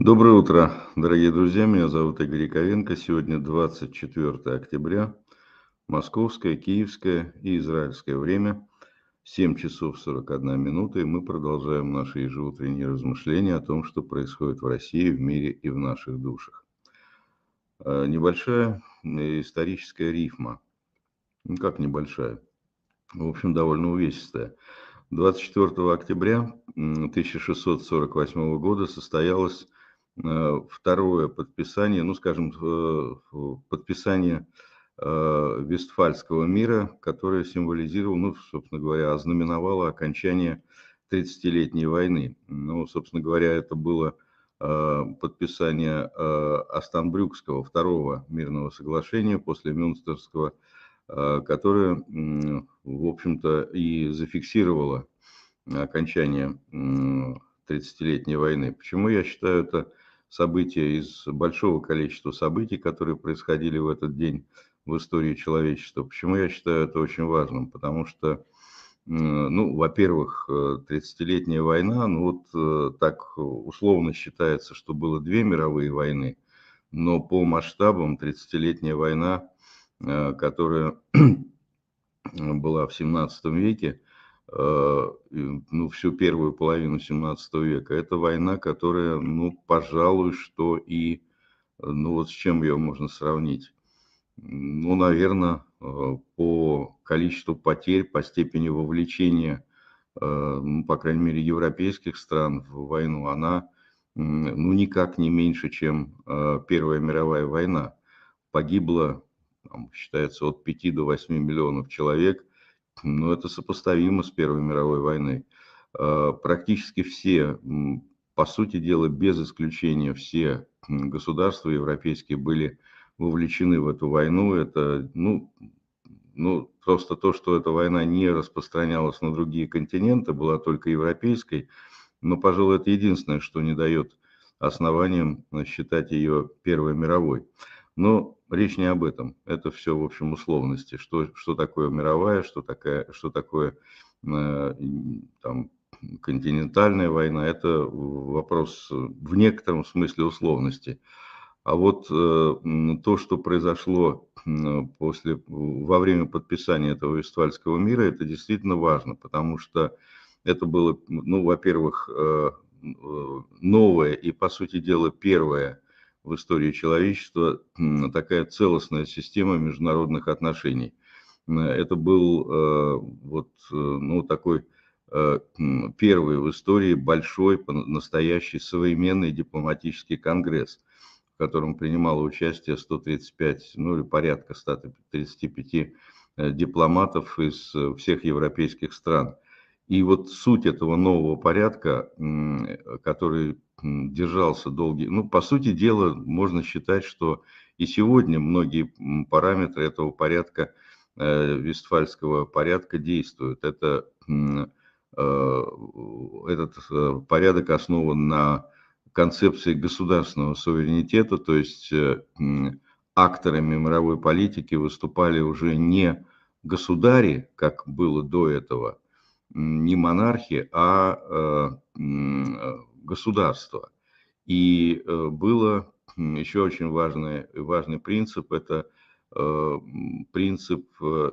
Доброе утро, дорогие друзья. Меня зовут Игорь Яковенко. Сегодня 24 октября. Московское, Киевское и Израильское время. 7 часов 41 минута. И мы продолжаем наши ежеутренние размышления о том, что происходит в России, в мире и в наших душах. Э, небольшая историческая рифма. Ну, как небольшая? В общем, довольно увесистая. 24 октября 1648 года состоялось Э, второе подписание, ну, скажем, э, подписание э, Вестфальского мира, которое символизировало, ну, собственно говоря, ознаменовало окончание 30-летней войны. Ну, собственно говоря, это было подписание Останбрюкского второго мирного соглашения после Мюнстерского, которое, в общем-то, и зафиксировало окончание 30-летней войны. Почему я считаю это события из большого количества событий, которые происходили в этот день в истории человечества. Почему я считаю это очень важным? Потому что, ну, во-первых, 30-летняя э, война, ну вот э, так условно считается, что было две мировые войны, но по масштабам 30-летняя война, э, которая была в 17 веке, ну, всю первую половину 17 века. Это война, которая, ну, пожалуй, что и, ну, вот с чем ее можно сравнить? Ну, наверное, э, по количеству потерь, по степени вовлечения, э, ну, по крайней мере, европейских стран в войну, она, ну, никак не меньше, чем Первая мировая война. Погибло, там, считается, от 5 до 8 миллионов человек – ну, это сопоставимо с Первой мировой войной. А, практически все, по сути дела, без исключения, все государства европейские были вовлечены в эту войну. Это, ну, ну, просто то, что эта война не распространялась на другие континенты, была только европейской, но, пожалуй, это единственное, что не дает основаниям считать ее Первой мировой. Но речь не об этом. Это все, в общем, условности. Что, что такое мировая, что, такая, что такое э, там, континентальная война, это вопрос в некотором смысле условности. А вот э, то, что произошло после, во время подписания этого Вестфальского мира, это действительно важно, потому что это было, ну, во-первых, э, новое и, по сути дела, первое в истории человечества такая целостная система международных отношений. Это был э, вот, э, ну, такой э, первый в истории большой, настоящий современный дипломатический конгресс, в котором принимало участие 135, ну или порядка 135 дипломатов из всех европейских стран. И вот суть этого нового порядка, который держался долгий. Ну, по сути дела, можно считать, что и сегодня многие параметры этого порядка, э, Вестфальского порядка действуют. Это, э, этот э, порядок основан на концепции государственного суверенитета, то есть акторами мировой политики выступали уже не государи, как было до этого, не монархи, а государства. И э, было еще очень важный, важный принцип, это э, принцип, э,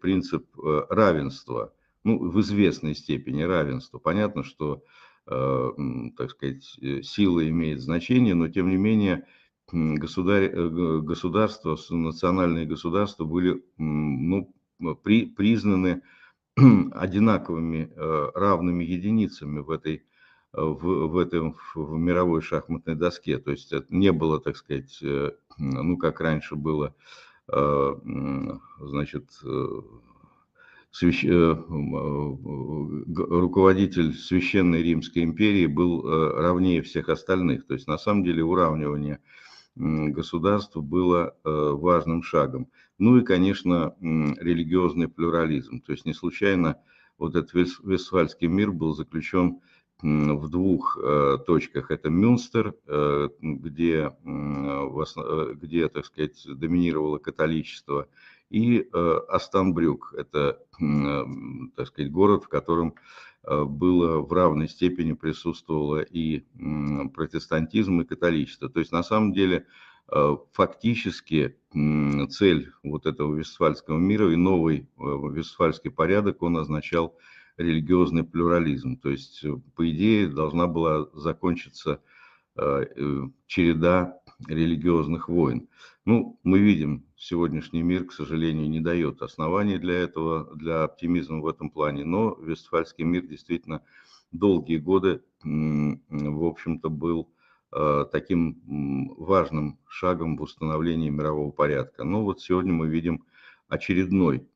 принцип равенства, ну, в известной степени равенства. Понятно, что, так сказать, сила имеет значение, но тем не менее государь, государства, национальные государства были ну, при, признаны одинаковыми равными единицами в этой в, в этом в мировой шахматной доске. То есть это не было, так сказать, э, ну как раньше было, э, значит, э, руководитель Священной Римской империи был равнее всех остальных. То есть на самом деле уравнивание государств было важным шагом. Ну и, конечно, религиозный плюрализм. То есть не случайно вот этот Вестфальский мир был заключен в двух э, точках. Это Мюнстер, э, где, э, где, так сказать, доминировало католичество, и Останбрюк. Это, так сказать, город, в котором было в равной степени присутствовало и протестантизм, и католичество. То есть на самом деле фактически цель вот этого Вестфальского мира и новый Вестфальский порядок, он означал религиозный плюрализм. То есть, по идее, должна была закончиться череда религиозных войн. Ну, мы видим, сегодняшний мир, к сожалению, не дает оснований для этого, для оптимизма в этом плане, но Вестфальский мир действительно долгие годы, в общем-то, был э, таким важным шагом в установлении мирового порядка. Но вот сегодня мы видим очередной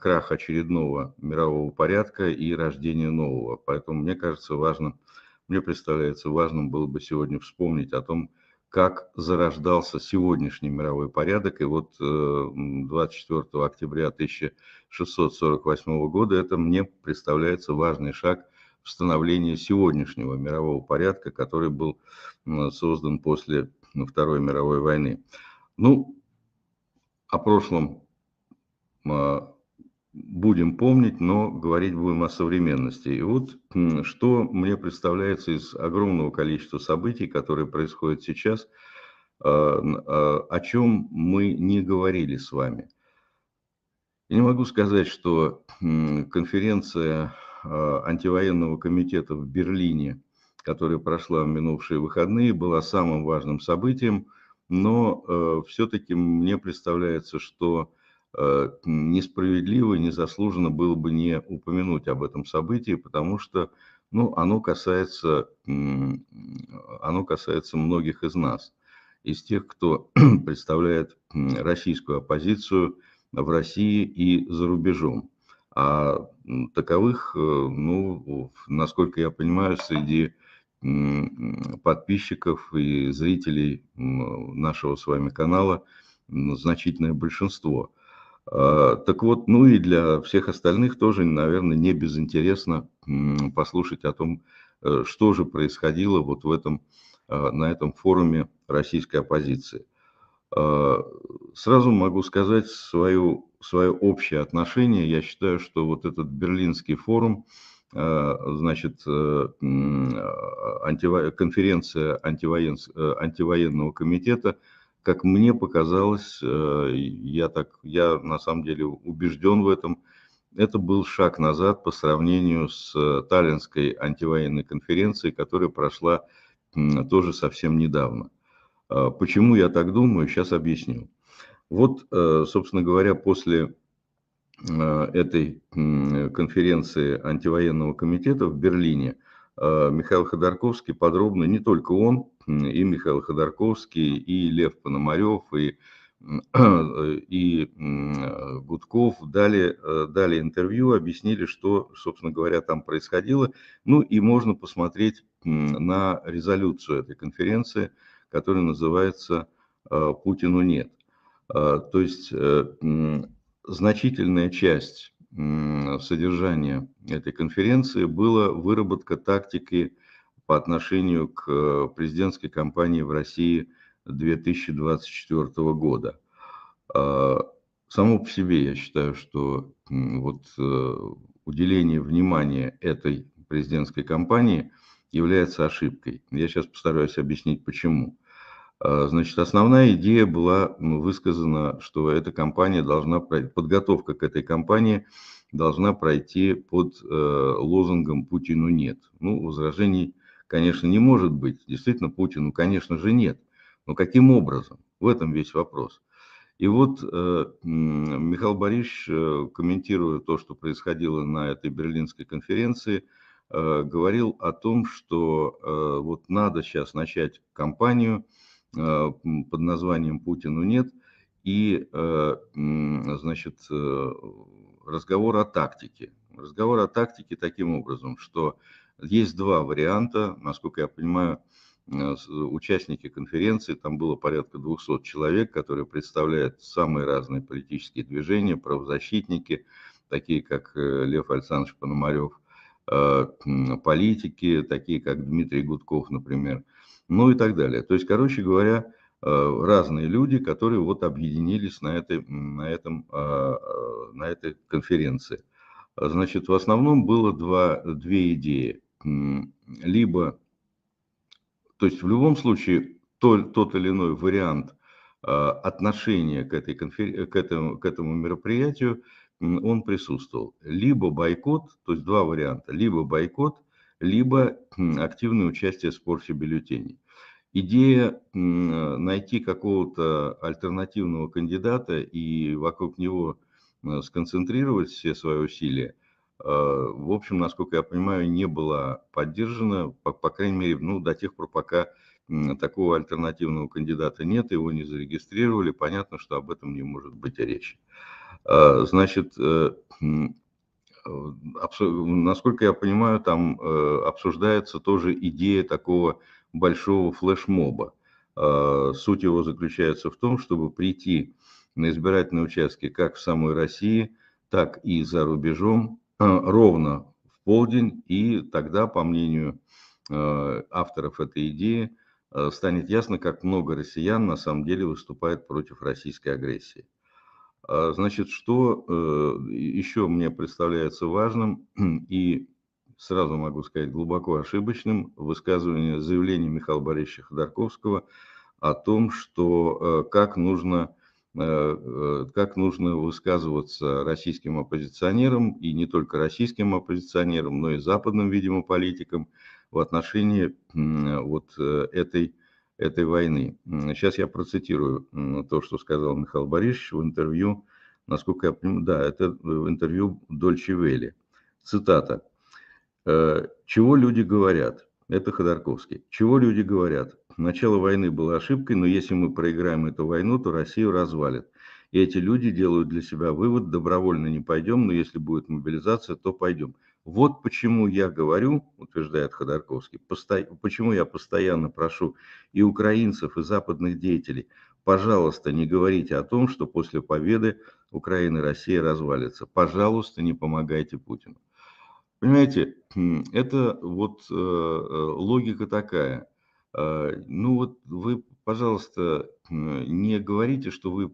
крах очередного мирового порядка и рождение нового. Поэтому мне кажется важным, мне представляется важным было бы сегодня вспомнить о том, как зарождался сегодняшний мировой порядок. И вот 24 э, октября 1648 года это мне представляется важный шаг в становлении сегодняшнего мирового порядка, который был создан после Второй мировой войны. Ну, о прошлом будем помнить, но говорить будем о современности. И вот что мне представляется из огромного количества событий, которые происходят сейчас, а, а, о чем мы не говорили с вами. Я не могу сказать, что конференция а, антивоенного комитета в Берлине, которая прошла в минувшие выходные, была самым важным событием, но все-таки мне представляется, что Э, несправедливо и незаслуженно было бы не упомянуть об этом событии, потому что ну, оно, касается, оно касается многих из нас, из тех, кто представляет российскую оппозицию в России и за рубежом. А таковых, э, ну, насколько я понимаю, среди подписчиков и зрителей нашего с вами канала значительное большинство – так вот, ну и для всех остальных тоже, наверное, не безинтересно послушать о том, э, что же происходило вот в этом, а, на этом форуме российской оппозиции. А, сразу могу сказать свою, свое общее отношение. Я считаю, что вот этот берлинский форум, значит, э, конференция антивоен... Э, антивоенного комитета – как мне показалось, э, я, так, я на самом деле убежден в этом, это был шаг назад по сравнению с э, Таллинской антивоенной конференцией, которая прошла тоже совсем недавно. А почему я так думаю, сейчас объясню. Вот, э, собственно говоря, после этой конференции антивоенного комитета в Берлине Михаил Ходорковский подробно, не только он, и Михаил Ходорковский, и Лев Пономарев, и, и Гудков дали, э, дали интервью, объяснили, что, собственно говоря, там происходило. Ну и можно посмотреть на резолюцию этой конференции, которая называется э, «Путину нет». Э, то есть значительная часть содержания этой конференции была выработка тактики по отношению к э, президентской кампании в России 2024 года. А, само по себе я считаю, что вот э, уделение внимания этой президентской кампании является ошибкой. Я сейчас постараюсь объяснить, почему. А, значит, основная идея была высказана, что эта кампания должна пройти, подготовка к этой кампании должна пройти под э, лозунгом «Путину нет». Ну, возражений конечно, не может быть. Действительно, Путину, конечно же, нет. Но каким образом? В этом весь вопрос. И вот э, Михаил Борисович, э, комментируя то, что происходило на этой берлинской конференции, говорил о том, что вот надо сейчас начать кампанию под названием «Путину нет», и, э, значит, э, разговор о тактике. Разговор о тактике таким образом, что есть два варианта, насколько я понимаю, э, участники конференции, там было порядка 200 человек, которые представляют самые разные политические движения, правозащитники, такие как э, Лев Александрович Пономарев, политики, такие как Дмитрий Гудков, например, ну и так далее. То есть, короче говоря, разные люди, которые вот объединились на этой, на этом, на этой конференции. Значит, в основном было два, две идеи. Либо, то есть в любом случае, тот, тот или иной вариант отношения к, этой конфер... к, этому, к этому мероприятию, он присутствовал. Либо бойкот, то есть два варианта, либо бойкот, либо активное участие в спорте бюллетеней. Идея найти какого-то альтернативного кандидата и вокруг него э, сконцентрировать все свои усилия, э, в общем, насколько я понимаю, не была поддержана, по, по крайней мере, ну, до тех пор, пока такого альтернативного кандидата нет, его не зарегистрировали, понятно, что об этом не может быть речи. А, значит, э, насколько я понимаю, там обсуждается тоже идея такого большого флешмоба. А, суть его заключается в том, чтобы прийти на избирательные участки как в самой России, так и за рубежом а, ровно в полдень, и тогда, по мнению авторов этой идеи, станет ясно, как много россиян на самом деле выступает против российской агрессии. Значит, что э, еще мне представляется важным, и сразу могу сказать, глубоко ошибочным высказывание, заявление Михаила Борисовича Ходорковского о том, что э, как нужно, э, как нужно высказываться российским оппозиционерам, и не только российским оппозиционерам, но и западным, видимо, политикам в отношении вот этой, этой войны. Сейчас я процитирую то, что сказал Михаил Борисович в интервью, насколько я понимаю, да, это в интервью Дольче Вели. Цитата. Э, чего люди говорят? Это Ходорковский. Чего люди говорят? Начало войны было ошибкой, но если мы проиграем эту войну, то Россию развалит. И эти люди делают для себя вывод, добровольно не пойдем, но если будет мобилизация, то пойдем. Вот почему я говорю, утверждает Ходорковский, посто... почему я постоянно прошу и украинцев, и западных деятелей, пожалуйста, не говорите о том, что после победы Украина и Россия развалится. Пожалуйста, не помогайте Путину. Понимаете, это вот э, э, логика такая. Э, ну вот вы, пожалуйста, не говорите, что вы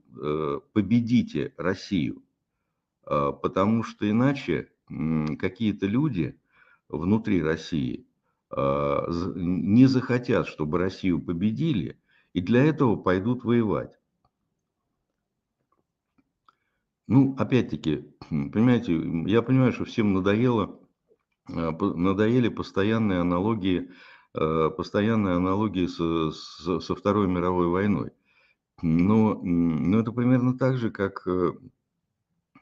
победите Россию, потому что иначе какие-то люди внутри России не захотят, чтобы Россию победили, и для этого пойдут воевать. Ну, опять-таки, понимаете, я понимаю, что всем надоело Э, надоели постоянные аналогии, э, постоянные аналогии со, со Второй мировой войной. Но, но это примерно так же, как э,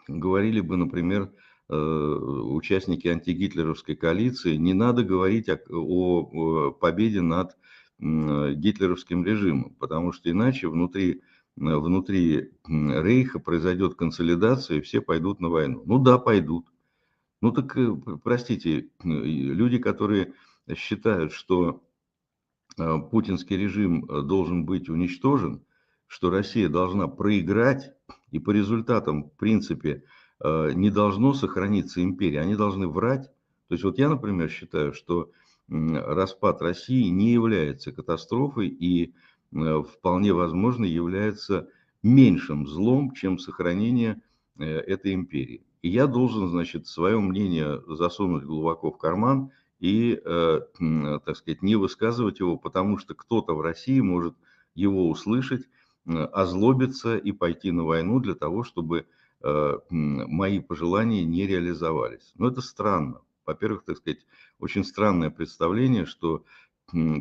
говорили бы, например, участники антигитлеровской коалиции, не надо говорить о, о победе над гитлеровским режимом, потому что иначе внутри, внутри Рейха произойдет консолидация, и все пойдут на войну. Ну да, пойдут. Ну так, э, простите, люди, которые считают, что э, путинский режим э, должен быть уничтожен, что Россия должна проиграть, и по результатам, в принципе, не должно сохраниться империя, они должны врать. То есть вот я, например, считаю, что распад России не является катастрофой и вполне возможно является меньшим злом, чем сохранение этой империи. И я должен, значит, свое мнение засунуть глубоко в карман и, э, так сказать, не высказывать его, потому что кто-то в России может его услышать, озлобиться и пойти на войну для того, чтобы э, мои пожелания не реализовались. Но это странно. Во-первых, так сказать, очень странное представление, что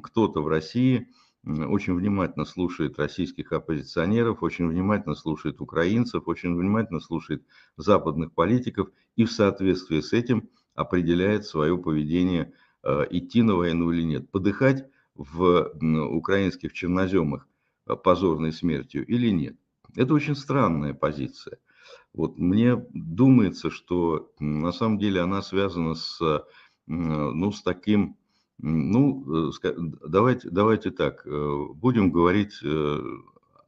кто-то в России очень внимательно слушает российских оппозиционеров, очень внимательно слушает украинцев, очень внимательно слушает западных политиков и в соответствии с этим определяет свое поведение, э, идти на войну или нет, подыхать в украинских черноземах э, позорной смертью или нет. Это очень странная позиция. Вот мне думается, что на самом деле она связана с, ну, с таким ну, э, давайте, давайте так, э, будем говорить э,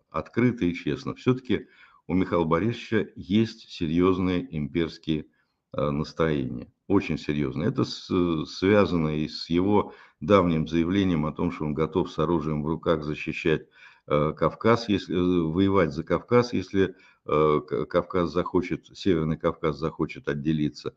открыто и честно. Все-таки у Михаила Борисовича есть серьезные имперские настроения, очень серьезные. Это связано и с его давним заявлением о том, что он готов с оружием в руках защищать Кавказ, если воевать за Кавказ, если Кавказ захочет, Северный Кавказ захочет отделиться.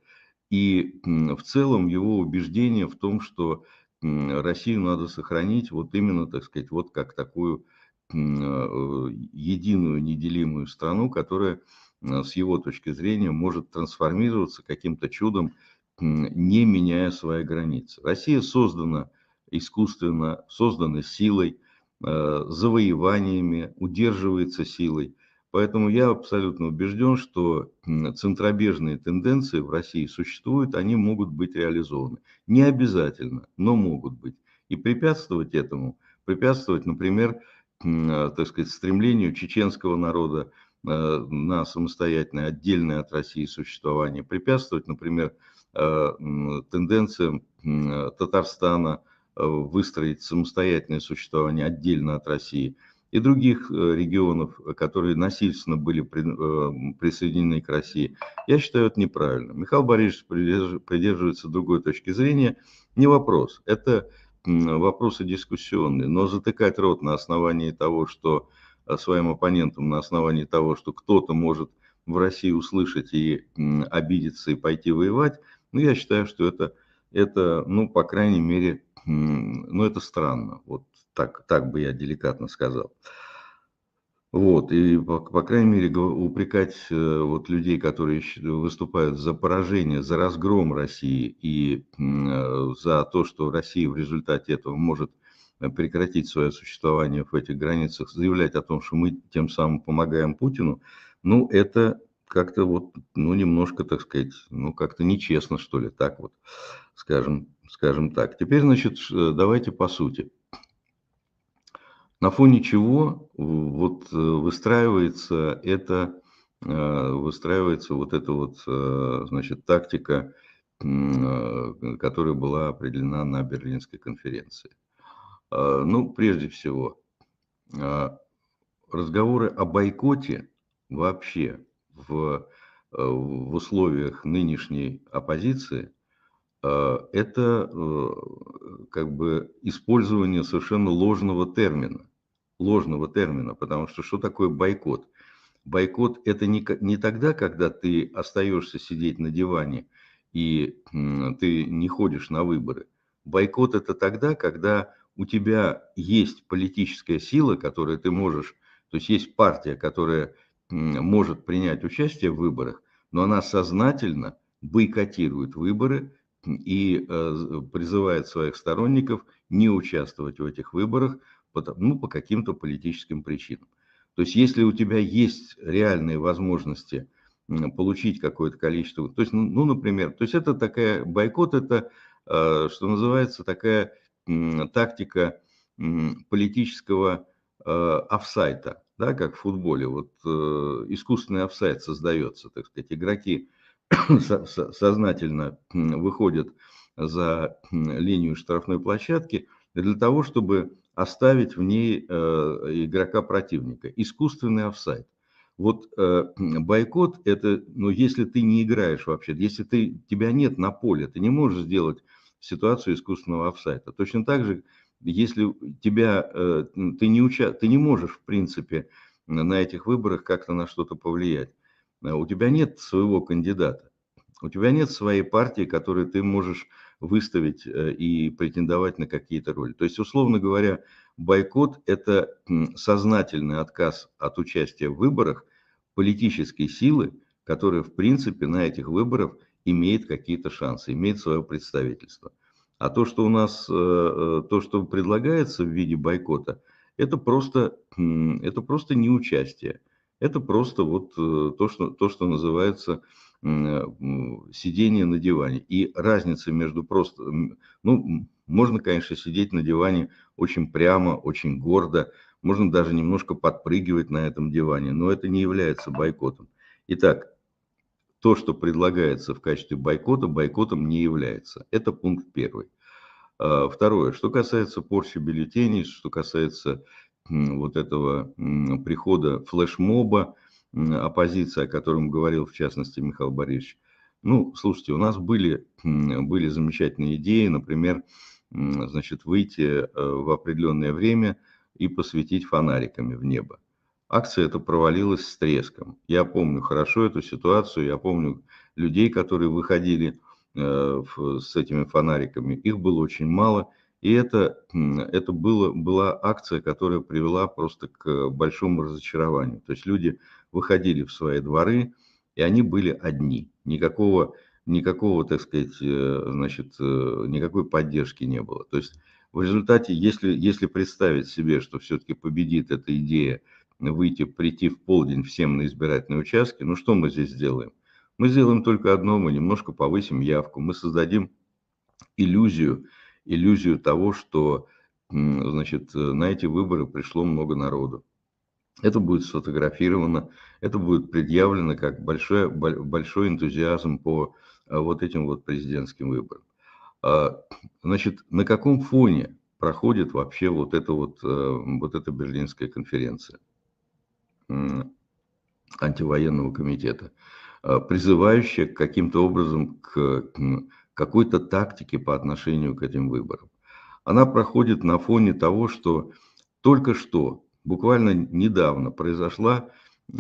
и в целом его убеждение в том, что Россию надо сохранить вот именно, так сказать, вот как такую э, единую неделимую страну, которая с его точки зрения может трансформироваться каким-то чудом, не меняя свои границы. Россия создана искусственно, создана силой, э, завоеваниями, удерживается силой. Поэтому я абсолютно убежден, что центробежные тенденции в России существуют, они могут быть реализованы. Не обязательно, но могут быть. И препятствовать этому, препятствовать, например, э, так сказать, стремлению чеченского народа э, на самостоятельное, отдельное от России существование, препятствовать, например, э, тенденциям Татарстана выстроить самостоятельное существование отдельно от России – и других э, регионов, которые насильственно были э, присоединены к России. Я считаю это неправильно. Михаил Борисович придерживается другой точки зрения. Не вопрос. Это вопросы дискуссионные. Но затыкать рот на основании того, что э, своим оппонентам, на основании того, что кто-то может в России услышать и обидеться и пойти воевать, ну, я считаю, что это, это ну, по крайней мере, ну, это странно. Вот так, так бы я деликатно сказал. Вот, и, по, по крайней мере, упрекать э, вот людей, которые выступают за поражение, за разгром России и э, за то, что Россия в результате этого может э, прекратить свое существование в этих границах, заявлять о том, что мы тем самым помогаем Путину, ну, это как-то вот, ну, немножко, так сказать, ну, как-то нечестно, что ли, так вот, скажем, скажем так. Теперь, значит, давайте по сути на фоне чего вот э, выстраивается это, э, выстраивается вот эта вот, э, значит, тактика, которая была определена на Берлинской конференции. Ну, прежде всего, разговоры о бойкоте вообще в, в условиях нынешней оппозиции – это как бы использование совершенно ложного термина ложного термина, потому что что такое бойкот? Бойкот – это не, не тогда, когда ты остаешься сидеть на диване и ты не ходишь на выборы. Бойкот – это тогда, когда у тебя есть политическая сила, которую ты можешь, то есть есть партия, которая может принять участие в выборах, но она сознательно бойкотирует выборы и э, призывает своих сторонников не участвовать в этих выборах, ну, по каким-то политическим причинам. То есть, если у тебя есть реальные возможности получить какое-то количество, то есть, ну, ну например, то есть это такая, бойкот это, э, что называется, такая тактика политического э, офсайта, да, как в футболе, вот искусственный офсайт создается, так сказать, игроки сознательно выходят за линию штрафной площадки для того, чтобы оставить в ней э, игрока противника. Искусственный офсайд. Вот э, бойкот – это, ну, если ты не играешь вообще, если ты, тебя нет на поле, ты не можешь сделать ситуацию искусственного офсайда. Точно так же, если тебя, э, ты, не уча, ты не можешь, в принципе, на этих выборах как-то на что-то повлиять. У тебя нет своего кандидата, у тебя нет своей партии, которую ты можешь выставить э, и претендовать на какие-то роли. То есть, условно говоря, бойкот – это сознательный отказ от участия в выборах политической силы, которая, в принципе, на этих выборах имеет какие-то шансы, имеет свое представительство. А то, что у нас, э, э, то, что предлагается в виде бойкота, это просто, это просто неучастие. Это просто вот то, что, то, что называется Э, сидение на диване. И разница между просто, ну, можно, конечно, сидеть на диване очень прямо, очень гордо, можно даже немножко подпрыгивать на этом диване, но это не является бойкотом. Итак, то, что предлагается в качестве бойкота, бойкотом не является. Это пункт первый. А, второе, что касается порчи бюллетеней, что касается вот этого прихода флешмоба, оппозиция, о котором говорил в частности Михаил Борисович. Ну, слушайте, у нас были, были замечательные идеи, например, значит, выйти э, в определенное время и посветить фонариками в небо. Акция эта провалилась с треском. Я помню хорошо эту ситуацию, я помню людей, которые выходили с этими фонариками, их было очень мало. И это, это было, была акция, которая привела просто к большому разочарованию. То есть люди выходили в свои дворы, и они были одни. Никакого, никакого так сказать, э, значит, э, никакой поддержки не было. То есть в результате, если, если представить себе, что все-таки победит эта идея выйти, прийти в полдень всем на избирательные участки, ну что мы здесь сделаем? Мы сделаем только одно, мы немножко повысим явку, мы создадим иллюзию, иллюзию того, что значит, на эти выборы пришло много народу. Это будет сфотографировано, это будет предъявлено как большой, большой энтузиазм по а, вот этим вот президентским выборам. А, значит, на каком фоне проходит вообще вот эта вот, э, вот эта Берлинская конференция антивоенного комитета, а, призывающая каким-то образом к какой-то тактике по отношению к этим выборам. Она проходит на фоне того, что только что, буквально недавно произошла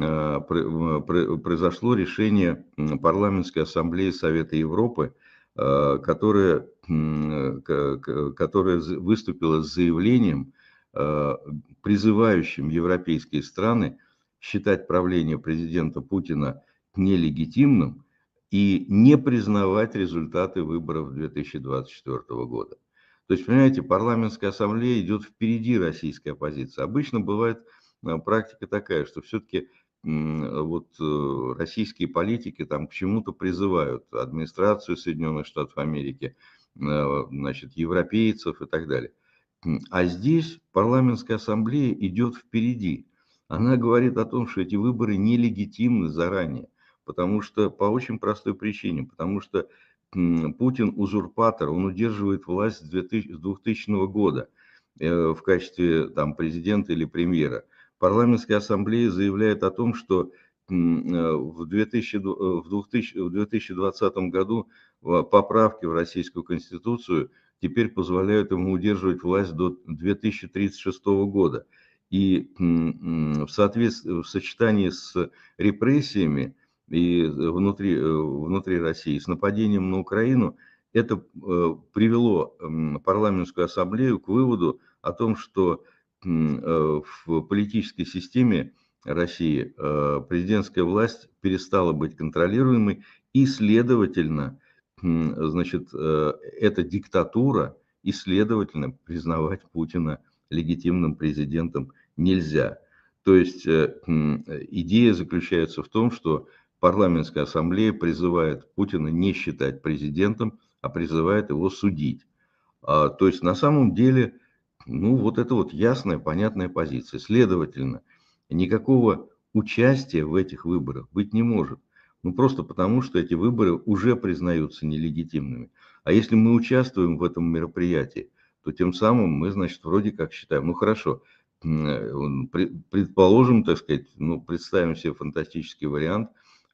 а, произошло решение парламентской ассамблеи Совета Европы, которая, которая выступила с заявлением, призывающим европейские страны считать правление президента Путина нелегитимным и не признавать результаты выборов 2024 года. То есть, понимаете, парламентская ассамблея идет впереди российской оппозиции. Обычно бывает практика такая, что все-таки вот э, российские политики там к чему-то призывают администрацию Соединенных Штатов Америки, э, значит, европейцев и так далее. А здесь парламентская ассамблея идет впереди. Она говорит о том, что эти выборы нелегитимны заранее, потому что по очень простой причине, потому что Путин узурпатор, он удерживает власть с 2000 года э, в качестве там, президента или премьера парламентская ассамблея заявляет о том, что э, в, 2000, в, 2000, в 2020 году поправки в Российскую Конституцию теперь позволяют ему удерживать власть до 2036 года. И в, соответствии, в сочетании с репрессиями и внутри, э, внутри России, с нападением на Украину, это э, привело парламентскую ассамблею к выводу о том, что Э, в политической системе России э, президентская власть перестала быть контролируемой, и, следовательно, значит, э, эта диктатура, и, следовательно, признавать Путина легитимным президентом нельзя. То есть идея заключается в том, что парламентская ассамблея призывает Путина не считать президентом, а призывает его судить. А, то есть на самом деле ну, вот это вот ясная, понятная позиция. Следовательно, никакого участия в этих выборах быть не может. Ну, просто потому, что эти выборы уже признаются нелегитимными. А если мы участвуем в этом мероприятии, то тем самым мы, значит, вроде как считаем, ну, хорошо, предположим, так сказать, ну, представим себе фантастический вариант,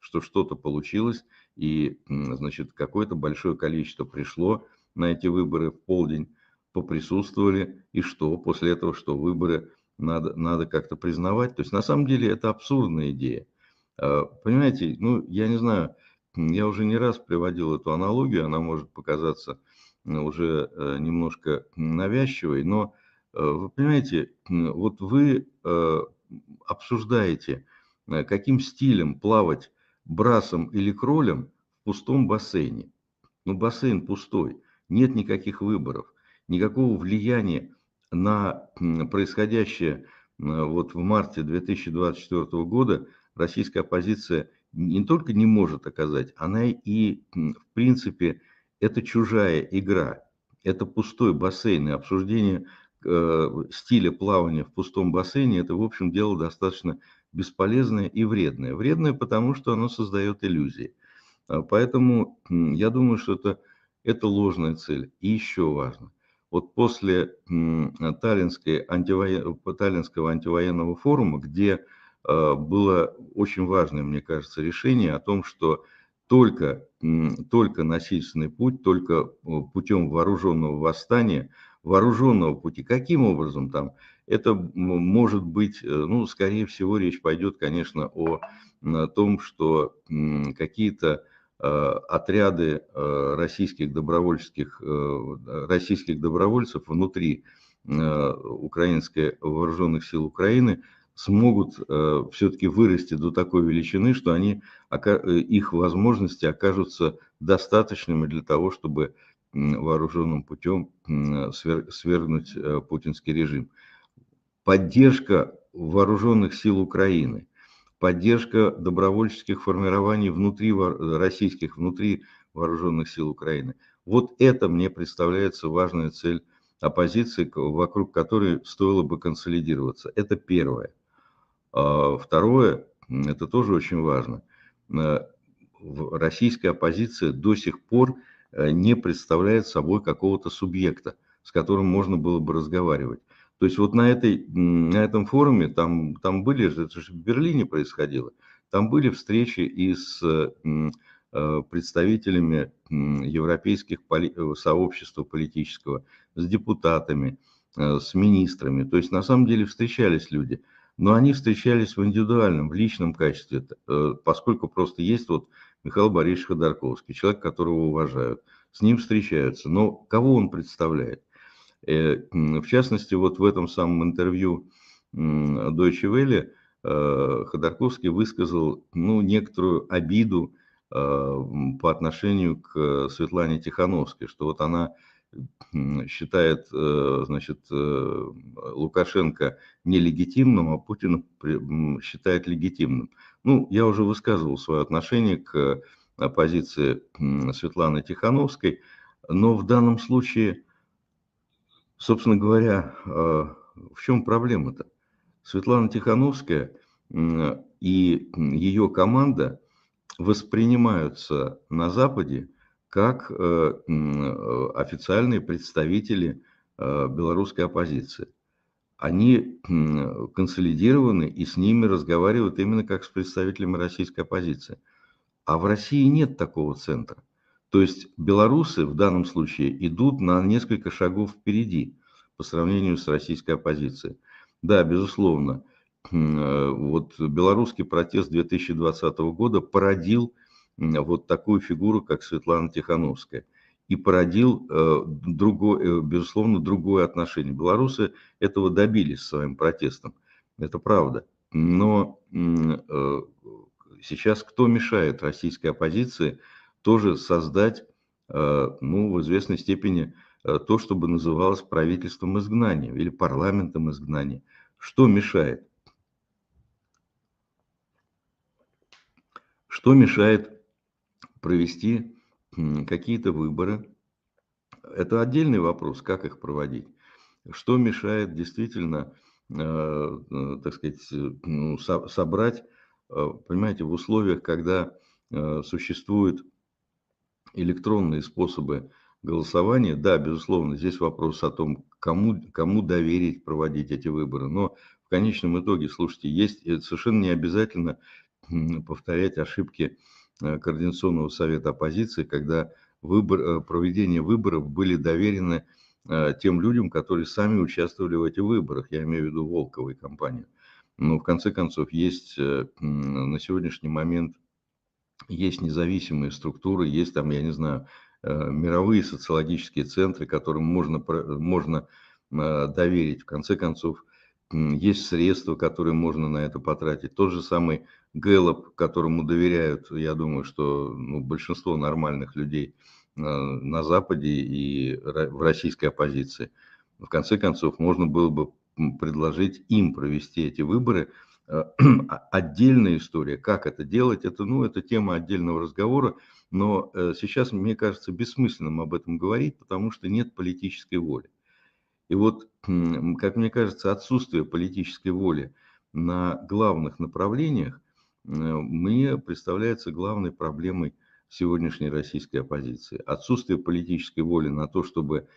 что что-то получилось, и, значит, какое-то большое количество пришло на эти выборы в полдень, поприсутствовали, и что? После этого что? Выборы надо, надо как-то признавать. То есть на самом деле это абсурдная идея. А, понимаете, ну я не знаю, я уже не раз приводил эту аналогию, она может показаться уже э, немножко навязчивой, но э, вы понимаете, вот вы э, обсуждаете, каким стилем плавать брасом или кролем в пустом бассейне. Ну, бассейн пустой, нет никаких выборов никакого влияния на происходящее вот в марте 2024 года российская оппозиция не только не может оказать, она и, в принципе, это чужая игра, это пустой бассейн, и обсуждение э, стиля плавания в пустом бассейне, это, в общем, дело достаточно бесполезное и вредное. Вредное, потому что оно создает иллюзии. А поэтому я думаю, что это, это ложная цель. И еще важно, вот после Таллинской. Таллинского антивоенного форума, где э, было очень важное, мне кажется, решение о том, что только, только насильственный путь, только путем вооруженного восстания, вооруженного пути, каким образом там, это может быть, э, ну, скорее всего, речь пойдет, конечно, о, о том, что какие-то отряды российских добровольческих, российских добровольцев внутри украинской вооруженных сил Украины смогут все-таки вырасти до такой величины, что они, их возможности окажутся достаточными для того, чтобы вооруженным путем свергнуть путинский режим. Поддержка вооруженных сил Украины, поддержка добровольческих формирований внутри российских, внутри вооруженных сил Украины. Вот это мне представляется важная цель оппозиции, вокруг которой стоило бы консолидироваться. Это первое. А второе, это тоже очень важно. Э, российская оппозиция до сих пор э, не представляет собой какого-то субъекта, с которым можно было бы разговаривать. То есть вот на, этой, на этом форуме, там, там были, это же в Берлине происходило, там были встречи и с э, представителями европейских поли, э, сообщества политического, с депутатами, э, с министрами. То есть на самом деле встречались люди, но они встречались в индивидуальном, в личном качестве, поскольку просто есть вот Михаил Борисович Ходорковский, человек, которого уважают, с ним встречаются. Но кого он представляет? Э, в частности, вот в этом самом интервью Deutsche Welle э, Ходорковский высказал ну, некоторую обиду э, по отношению к Светлане Тихановской, что вот она считает, значит, Лукашенко нелегитимным, а Путин считает легитимным. Ну, я уже высказывал свое отношение к позиции Светланы Тихановской, но в данном случае Собственно говоря, а, в чем проблема-то? Светлана Тихановская и ее команда воспринимаются на Западе как э, официальные представители э, белорусской оппозиции. Они консолидированы и с ними разговаривают именно как с представителями российской оппозиции. А в России нет такого центра. То есть белорусы в данном случае идут на несколько шагов впереди по сравнению с российской оппозицией. Да, безусловно, э, вот белорусский протест 2020 года породил вот такую фигуру, как Светлана Тихановская, и породил, э, другое, э, безусловно, другое отношение. Белорусы этого добились своим протестом, это правда. Но сейчас кто мешает российской оппозиции – тоже создать, э, ну, в известной степени э, то, чтобы называлось правительством изгнания или парламентом изгнания. Что мешает? Что мешает провести какие-то выборы? Это отдельный вопрос, как их проводить. Что мешает действительно, э, так сказать, ну, собрать, понимаете, в условиях, когда существует электронные способы голосования, да, безусловно, здесь вопрос о том, кому, кому доверить проводить эти выборы. Но в конечном итоге, слушайте, есть совершенно не обязательно повторять ошибки э, Координационного совета оппозиции, когда выбор, э, проведение выборов были доверены э, тем людям, которые сами участвовали в этих выборах. Я имею в виду Волковой компанию. Но в конце концов есть на сегодняшний момент есть независимые структуры, есть там, я не знаю, э, мировые социологические центры, которым можно, можно э, доверить. В конце концов, есть средства, которые можно на это потратить. Тот же самый Гэллоп, которому доверяют, я думаю, что ну, большинство нормальных людей э, на Западе и в российской оппозиции. В конце концов, можно было бы предложить им провести эти выборы – отдельная история, как это делать, это, ну, это тема отдельного разговора, но э, сейчас, мне кажется, бессмысленным об этом говорить, потому что нет политической воли. И вот, как мне кажется, отсутствие политической воли на главных направлениях э, мне представляется главной проблемой сегодняшней российской оппозиции. Отсутствие политической воли на то, чтобы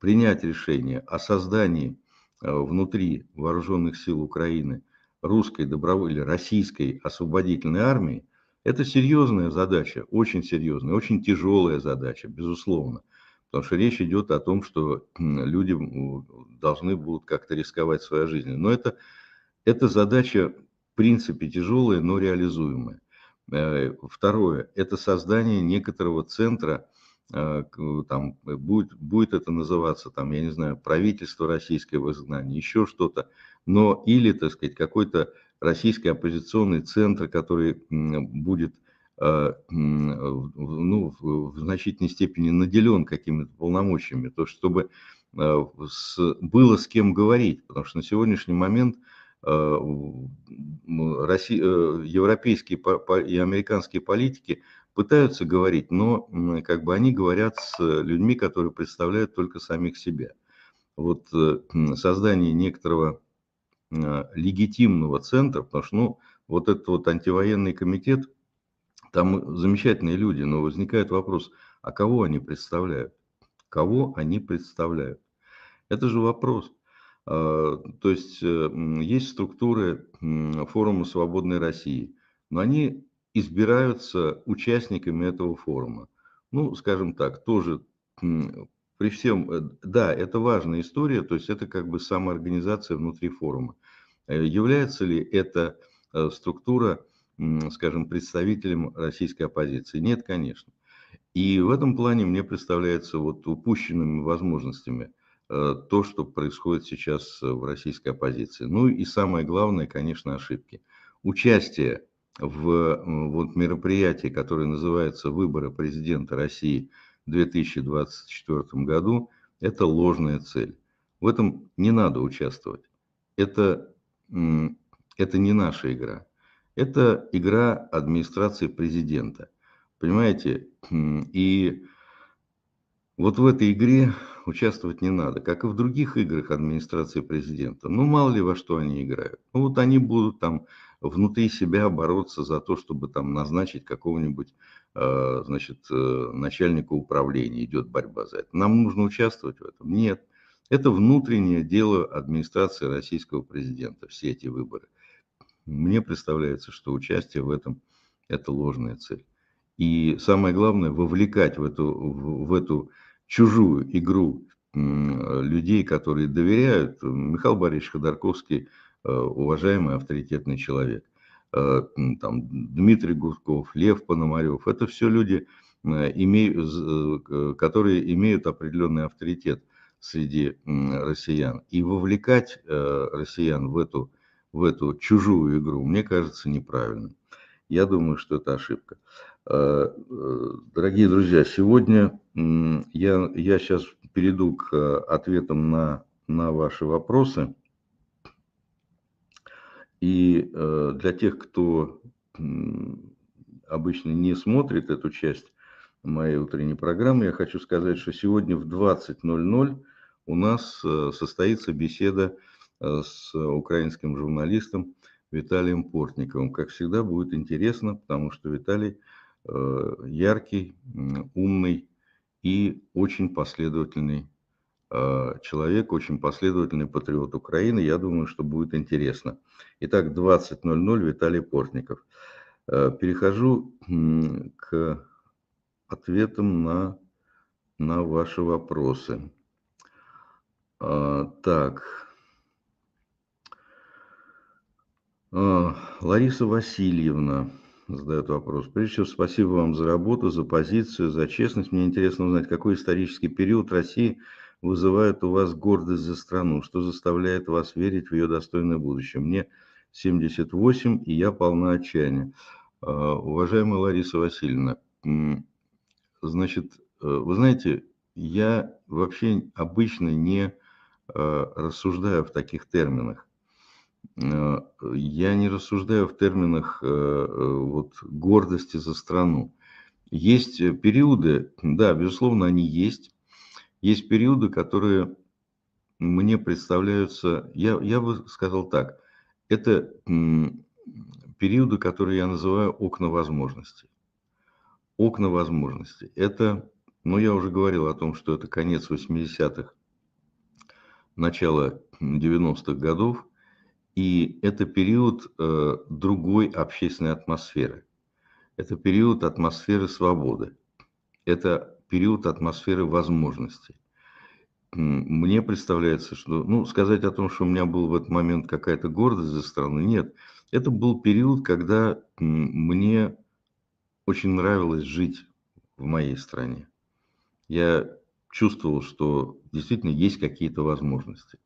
принять решение о создании внутри вооруженных сил Украины – русской добровольной российской освободительной армии, это серьезная задача, очень серьезная, очень тяжелая задача, безусловно. Потому что речь идет о том, что люди должны будут как-то рисковать своей жизнью. Но это, эта задача в принципе тяжелая, но реализуемая. Второе – это создание некоторого центра, там будет, будет это называться, там, я не знаю, правительство российское в изгнании, еще что-то, но или, так сказать, какой-то российский оппозиционный центр, который будет Э, ну, в значительной степени наделен какими-то полномочиями, то чтобы э, было с кем говорить, потому что на сегодняшний момент э, Россия, европейские и американские политики пытаются говорить, но как бы они говорят с людьми, которые представляют только самих себя. Вот создание некоторого легитимного центра, потому что ну, вот этот вот антивоенный комитет – там замечательные люди, но возникает вопрос, а кого они представляют? Кого они представляют? Это же вопрос. А, то есть э, есть структуры форума «Свободной России», но они избираются участниками этого форума. Ну, скажем так, тоже при всем, э, да, это важная история, то есть это как бы самоорганизация внутри форума. Э, является ли эта структура скажем, представителем российской оппозиции? Нет, конечно. И в этом плане мне представляется вот упущенными возможностями э, то, что происходит сейчас в российской оппозиции. Ну и самое главное, конечно, ошибки. Участие в вот мероприятии, которое называется «Выборы президента России в 2024 году», это ложная цель. В этом не надо участвовать. Это, это не наша игра. Это игра администрации президента. Понимаете? И вот в этой игре участвовать не надо, как и в других играх администрации президента. Ну, мало ли во что они играют. Ну, вот они будут там внутри себя бороться за то, чтобы там назначить какого-нибудь, э, значит, э, начальника управления. Идет борьба за это. Нам нужно участвовать в этом? Нет. Это внутреннее дело администрации российского президента, все эти выборы. Мне представляется, что участие в этом – это ложная цель. И самое главное – вовлекать в эту, в, в эту чужую игру людей, которые доверяют. Михаил Борисович Ходорковский уважаемый авторитетный человек. Э, там, Дмитрий Гудков, Лев Пономарев – это все люди, э, имеют, которые имеют определенный авторитет среди россиян. И вовлекать россиян в эту в эту чужую игру, мне кажется неправильным. Я думаю, что это ошибка. Э, дорогие друзья, сегодня я, я сейчас перейду к э, ответам на, на ваши вопросы. И э, для тех, кто обычно не смотрит эту часть моей утренней программы, я хочу сказать, что сегодня в 20.00 у нас состоится беседа Э, с украинским журналистом Виталием Портниковым. Как всегда, будет интересно, потому что Виталий э, яркий, умный и очень последовательный э, человек, очень последовательный патриот Украины. Я думаю, что будет интересно. Итак, 20.00 Виталий Портников. Перехожу к ответам на, на ваши вопросы. Так, А, Лариса Васильевна задает вопрос. Прежде всего, спасибо вам за работу, за позицию, за честность. Мне интересно узнать, какой исторический период России вызывает у вас гордость за страну, что заставляет вас верить в ее достойное будущее. Мне 78, и я полна отчаяния. А, уважаемая Лариса Васильевна, значит, э, вы знаете, я вообще обычно не э, рассуждаю в таких терминах. Э, я не рассуждаю в терминах вот, гордости за страну. Есть периоды, да, безусловно, они есть. Есть периоды, которые мне представляются, я, я бы сказал так, это периоды, которые я называю окна возможностей. Окна возможностей. Это, ну, я уже говорил о том, что это конец 80-х, начало 90-х годов – и это период э, другой общественной атмосферы. Это период атмосферы свободы. Это период атмосферы возможностей. Мне представляется, что, ну, сказать о том, что у меня был в этот момент какая-то гордость за страну, нет. Это был период, когда мне очень нравилось жить в моей стране. Я чувствовал, что действительно есть какие-то возможности.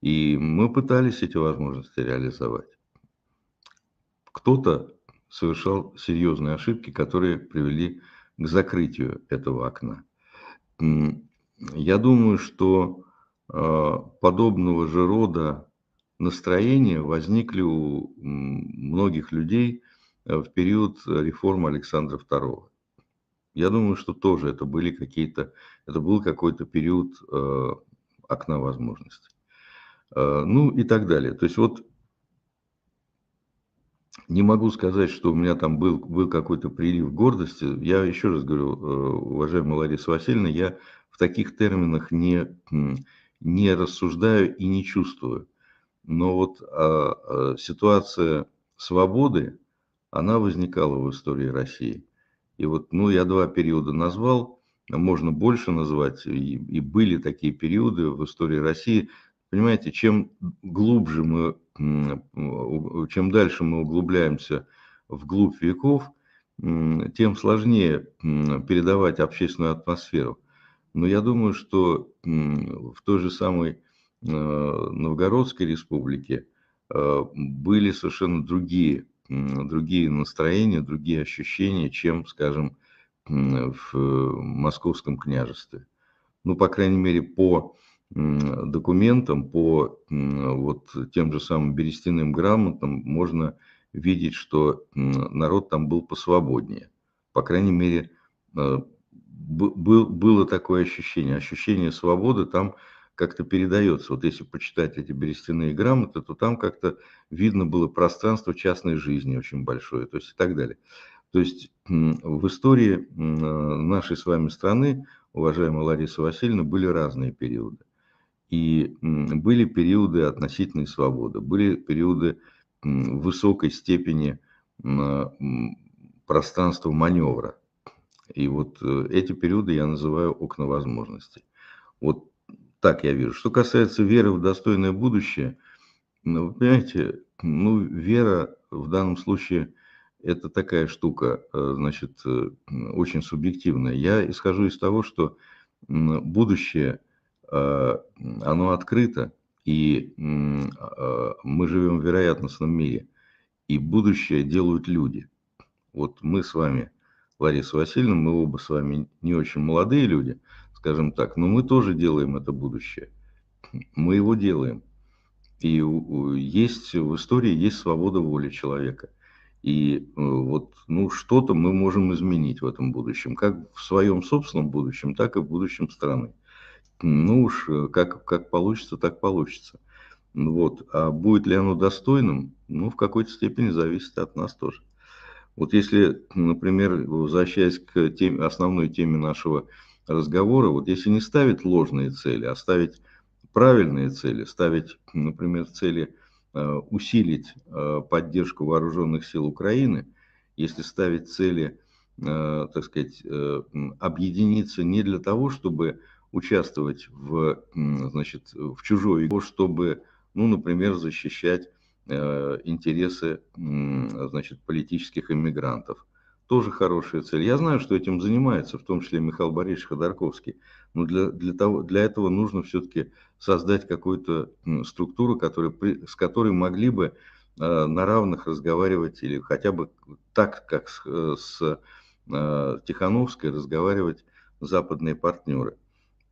И мы пытались эти возможности реализовать. Кто-то совершал серьезные ошибки, которые привели к закрытию этого окна. Я думаю, что а, подобного же рода настроения возникли у многих людей э, в период реформы Александра II. Я думаю, что тоже это были какие-то, это был какой-то период э, окна возможностей. Э, ну и так далее. То есть вот не могу сказать, что у меня там был, был какой-то прилив гордости. Я еще раз говорю, э, уважаемая Лариса Васильевна, я в таких терминах не, не рассуждаю и не чувствую. Но вот а, а, ситуация свободы, она возникала в истории России. И вот, ну, я два периода назвал, можно больше назвать, и, и были такие периоды в истории России. Понимаете, чем глубже мы, чем дальше мы углубляемся вглубь веков, тем сложнее передавать общественную атмосферу. Но я думаю, что в той же самой э, Новгородской республике э, были совершенно другие, другие настроения, другие ощущения, чем, скажем, в Московском княжестве. Ну, по крайней мере, по документам, по вот тем же самым берестяным грамотам можно видеть, что народ там был посвободнее. По крайней мере, э, был, было такое ощущение. Ощущение свободы там как-то передается. Вот если почитать эти берестяные грамоты, то там как-то видно было пространство частной жизни очень большое, то есть и так далее. То есть в истории нашей с вами страны, уважаемая Лариса Васильевна, были разные периоды. И были периоды относительной свободы, были периоды высокой степени пространства маневра. И вот э, эти периоды я называю окна возможностей. Вот так я вижу. Что касается веры в достойное будущее, ну, вы понимаете, ну, вера в данном случае это такая штука, э, значит, э, очень субъективная. Я исхожу из того, что будущее – оно открыто, и э, мы живем в вероятностном мире, и будущее делают люди. Вот мы с вами, Лариса Васильевна, мы оба с вами не очень молодые люди, скажем так, но мы тоже делаем это будущее. Мы его делаем. И есть в истории есть свобода воли человека. И э, вот ну, что-то мы можем изменить в этом будущем, как в своем собственном будущем, так и в будущем страны. Ну уж э, как, как получится, так получится. Вот. А будет ли оно достойным? Ну, в какой-то степени зависит от нас тоже. Вот если, например, возвращаясь к теме, основной теме нашего разговора, вот если не ставить ложные цели, а ставить правильные цели, ставить, например, цели э, усилить э, поддержку вооруженных сил Украины, если ставить цели, так сказать, объединиться не для того, чтобы участвовать в, значит, в чужой игре, чтобы, ну, например, защищать э, интересы значит, политических иммигрантов. Тоже хорошая цель. Я знаю, что этим занимается, в том числе Михаил Борисович Ходорковский. Но для, для, того, для этого нужно все-таки создать какую-то структуру, которая, с которой могли бы э, на равных разговаривать или хотя бы так, как с, э, с Тихановской разговаривать западные партнеры.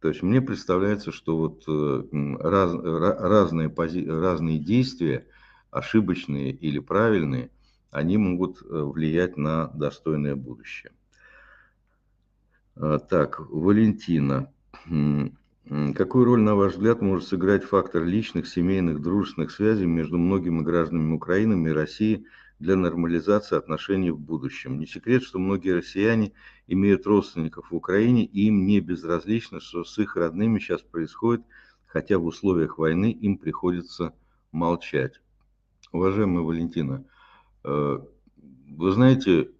То есть мне представляется, что вот э, раз, разные, разные действия, ошибочные или правильные, они могут э, влиять на достойное будущее. А, так, Валентина. Какую роль, на ваш взгляд, может сыграть фактор личных, семейных, дружественных связей между многими гражданами Украины и России – для нормализации отношений в будущем. Не секрет, что многие россияне имеют родственников в Украине, и им не безразлично, что с их родными сейчас происходит, хотя в условиях войны им приходится молчать. Уважаемая Валентина, э, вы знаете,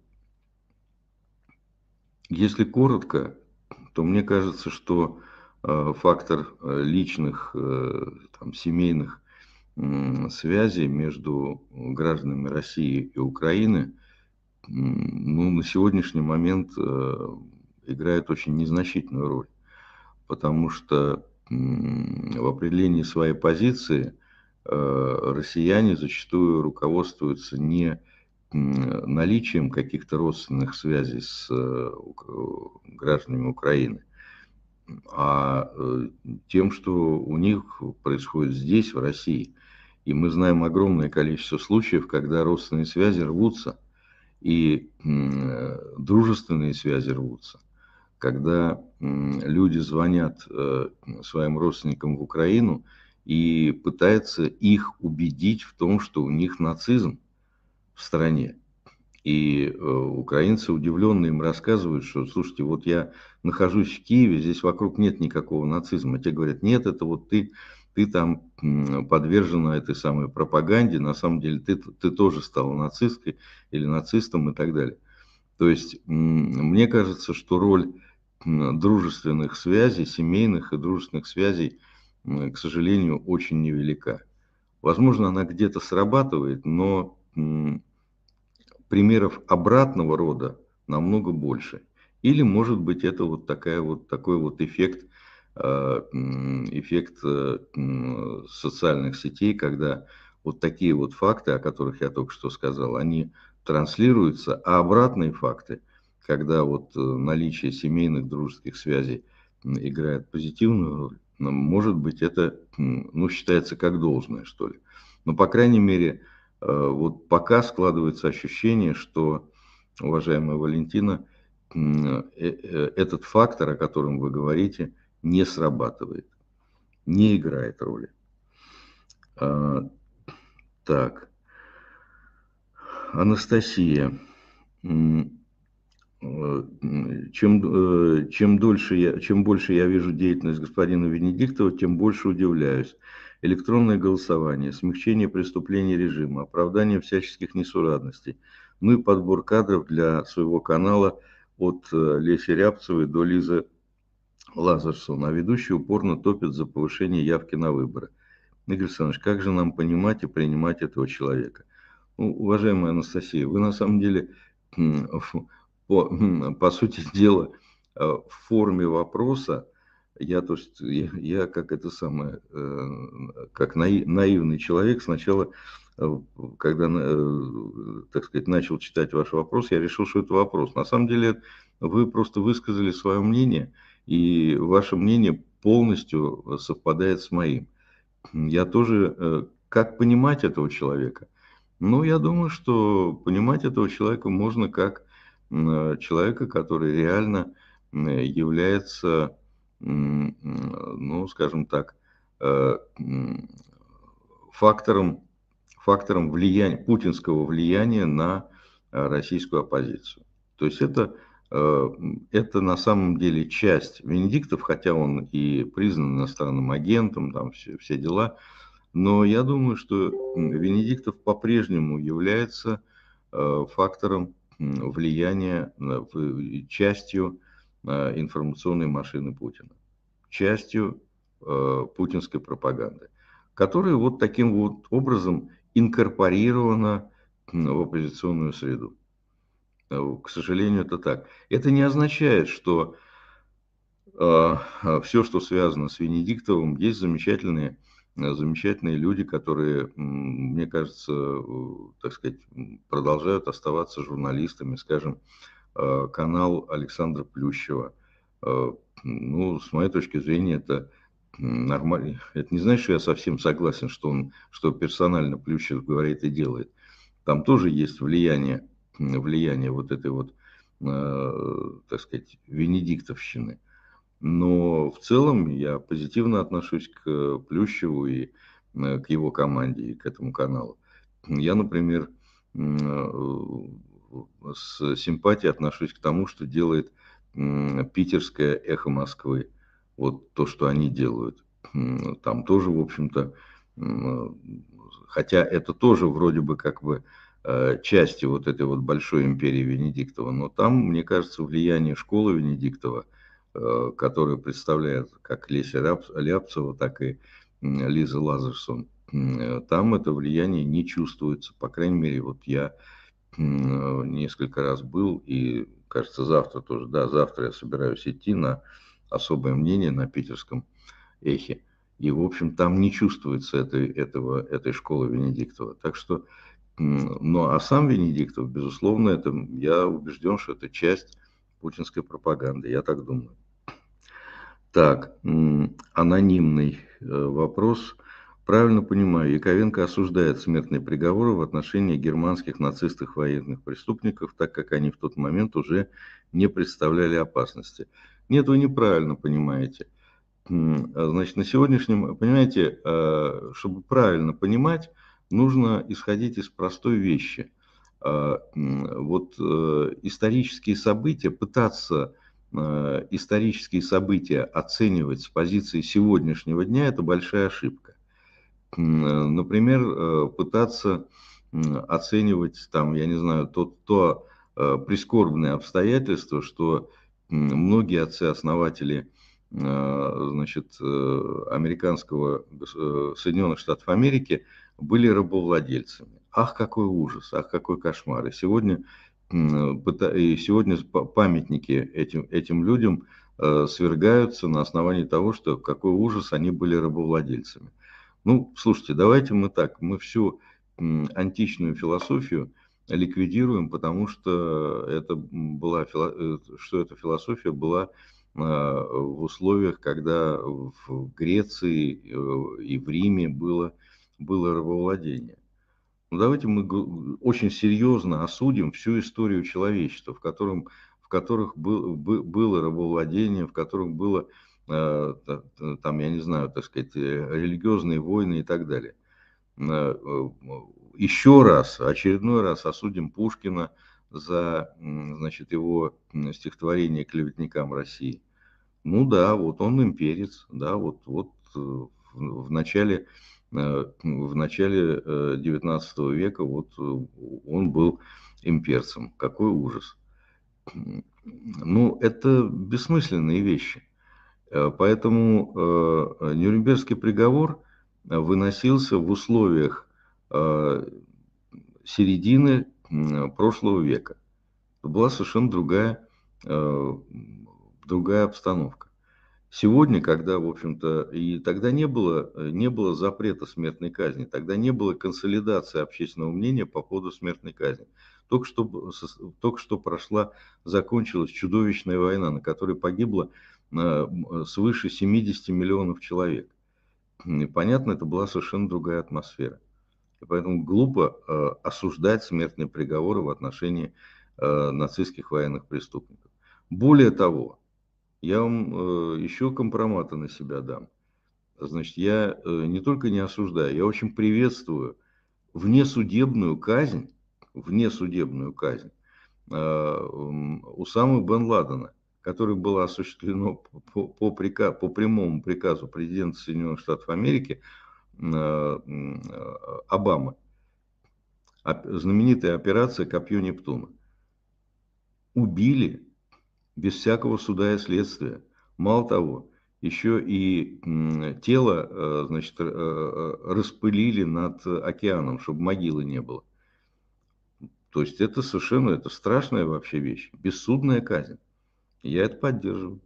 если коротко, то мне кажется, что э, фактор э, личных, там, семейных связи между гражданами России и Украины ну, на сегодняшний момент играет очень незначительную роль, потому что в определении своей позиции россияне зачастую руководствуются не наличием каких-то родственных связей с э, гражданами Украины, а э, тем, что у них происходит здесь, в России. И мы знаем огромное количество случаев, когда родственные связи рвутся, и э, дружественные связи рвутся. Когда люди звонят своим родственникам в Украину и пытаются их убедить в том, что у них нацизм – в стране. И э, украинцы удивленные им рассказывают, что, слушайте, вот я нахожусь в Киеве, здесь вокруг нет никакого нацизма. Те говорят, нет, это вот ты, ты там подвержена этой самой пропаганде, на самом деле ты, ты тоже стала нацисткой или нацистом и так далее. То есть мне кажется, что роль дружественных связей, семейных и дружественных связей, к сожалению, очень невелика. Возможно, она где-то срабатывает, но примеров обратного рода намного больше. Или, может быть, это вот, такая вот такой вот эффект, эффект э, социальных сетей, когда вот такие вот факты, о которых я только что сказал, они транслируются, а обратные факты, когда вот э, наличие семейных дружеских связей играет позитивную роль, может быть, это ну, считается как должное, что ли. Но, по крайней мере, Э, вот пока складывается ощущение, что, уважаемая Валентина, э, э, этот фактор, о котором вы говорите, не срабатывает, не играет роли. А, так. Анастасия. Чем, чем, дольше я, чем больше я вижу деятельность господина Венедиктова, тем больше удивляюсь электронное голосование, смягчение преступлений режима, оправдание всяческих несурадностей, ну и подбор кадров для своего канала от э, Леси Рябцевой до Лизы Лазарсон, а ведущий упорно топит за повышение явки на выборы. Игорь Александрович, как же нам понимать и принимать этого человека? Ну, уважаемая Анастасия, вы на самом деле, по, по сути дела, э, в форме вопроса я, то есть, я, я как это самое, э, как наив, наивный человек сначала, э, когда, так сказать, начал читать ваш вопрос, я решил, что это вопрос. На самом деле вы просто высказали свое мнение, и ваше мнение полностью совпадает с моим. Я тоже, как понимать этого человека? Ну, я думаю, что понимать этого человека можно как человека, который реально является ну, скажем так, э, фактором, фактором влияния, путинского влияния на э, российскую оппозицию. То есть это, э, это на самом деле часть Венедиктов, хотя он и признан иностранным агентом, там все, все дела, но я думаю, что Венедиктов по-прежнему является фактором влияния, частью Э, информационной машины Путина, частью э, путинской пропаганды, которая вот таким вот образом инкорпорирована в оппозиционную среду. Э, к сожалению, это так. Это не означает, что э, все, что связано с Венедиктовым, есть замечательные, замечательные люди, которые, мне кажется, так сказать, продолжают оставаться журналистами, скажем, Э, канал Александра Плющева. Э, ну, с моей точки зрения, это нормально. Это не значит, что я совсем согласен, что он, что персонально Плющев говорит и делает. Там тоже есть влияние, влияние вот этой вот, э, так сказать, венедиктовщины. Но в целом я позитивно отношусь к Плющеву и к его команде, и к этому каналу. Я, например, с симпатией отношусь к тому, что делает питерское эхо Москвы. Вот то, что они делают. Там тоже, в общем-то, хотя это тоже вроде бы как бы э, части вот этой вот большой империи Венедиктова, но там, мне кажется, влияние школы Венедиктова, э, которая представляет как Леся Ляпцева, так и Лиза Лазарсон, там это влияние не чувствуется. По крайней мере, вот я несколько раз был, и, кажется, завтра тоже, да, завтра я собираюсь идти на особое мнение на питерском эхе. И, в общем, там не чувствуется этой, этого, этой школы Венедиктова. Так что, ну, а сам Венедиктов, безусловно, это, я убежден, что это часть путинской пропаганды, я так думаю. Так, анонимный э, вопрос. Правильно понимаю, Яковенко осуждает смертные приговоры в отношении германских нацистских военных преступников, так как они в тот момент уже не представляли опасности. Нет, вы неправильно понимаете. Значит, на сегодняшнем, понимаете, э, чтобы правильно понимать, нужно исходить из простой вещи. Э, вот исторические события, пытаться Э, исторические события оценивать с позиции сегодняшнего дня – это большая ошибка. Э, например, э, пытаться оценивать, там, я не знаю, то, то прискорбное обстоятельство, что многие отцы-основатели значит, американского, Соединенных Штатов Америки были рабовладельцами. Ах, какой ужас, ах, какой кошмар. И сегодня и сегодня памятники этим, этим людям э, свергаются на основании того, что какой ужас они были рабовладельцами. Ну, слушайте, давайте мы так, мы всю античную философию ликвидируем, потому что это была, э, что эта философия была э, в условиях, когда в Греции и в Риме было, было рабовладение. Ну, давайте мы очень серьезно осудим всю историю человечества, в, котором, в которых был, было рабовладение, в которых было, э, там, я не знаю, так сказать, э, религиозные войны и так далее. Э, еще раз, очередной раз осудим Пушкина за значит, его стихотворение клеветникам России. Ну да, вот он имперец, да, вот, вот в начале в начале XIX э, века вот э, он был имперцем. Какой ужас. Ну, это бессмысленные вещи. Поэтому Нюрнбергский приговор выносился в условиях середины прошлого века. Была совершенно другая, другая обстановка. Сегодня, когда, в общем-то, и тогда не было, э, не было запрета смертной казни, тогда не было консолидации общественного мнения по поводу смертной казни. Только что, только что прошла, закончилась чудовищная война, на которой погибло э, свыше 70 миллионов человек. И понятно, это была совершенно другая атмосфера. И поэтому глупо э, осуждать смертные приговоры в отношении нацистских военных преступников. Более того, я вам э, еще компромата на себя дам. Значит, я э, не только не осуждаю, я очень приветствую внесудебную казнь, внесудебную казнь э, у самого Бен Ладена, которое было осуществлено по, по, приказ, по прямому приказу президента Соединенных Штатов Америки Обамы. Знаменитая операция «Копье Нептуна». Убили без всякого суда и следствия. Мало того, еще и тело э, значит, э, э, распылили над океаном, чтобы могилы не было. То есть это совершенно это страшная вообще вещь. Бессудная казнь. Я это поддерживаю.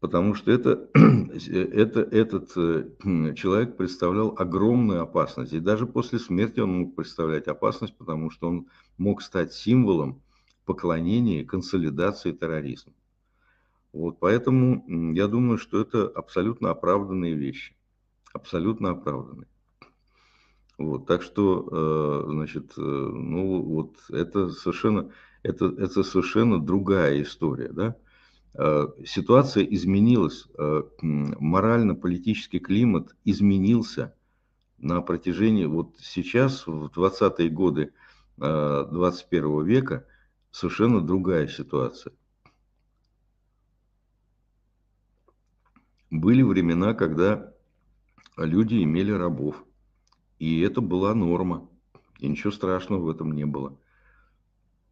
Потому что это, это, этот человек представлял огромную опасность. И даже после смерти он мог представлять опасность, потому что он мог стать символом поклонении, консолидации терроризма. Вот, поэтому я думаю, что это абсолютно оправданные вещи. Абсолютно оправданные. Вот, так что, э, значит, э, ну вот это совершенно, это, это совершенно другая история, да. Э, ситуация изменилась, морально-политический климат изменился на протяжении, вот сейчас, в 20-е годы 21 века, совершенно другая ситуация. Были времена, когда люди имели рабов, и это была норма, и ничего страшного в этом не было.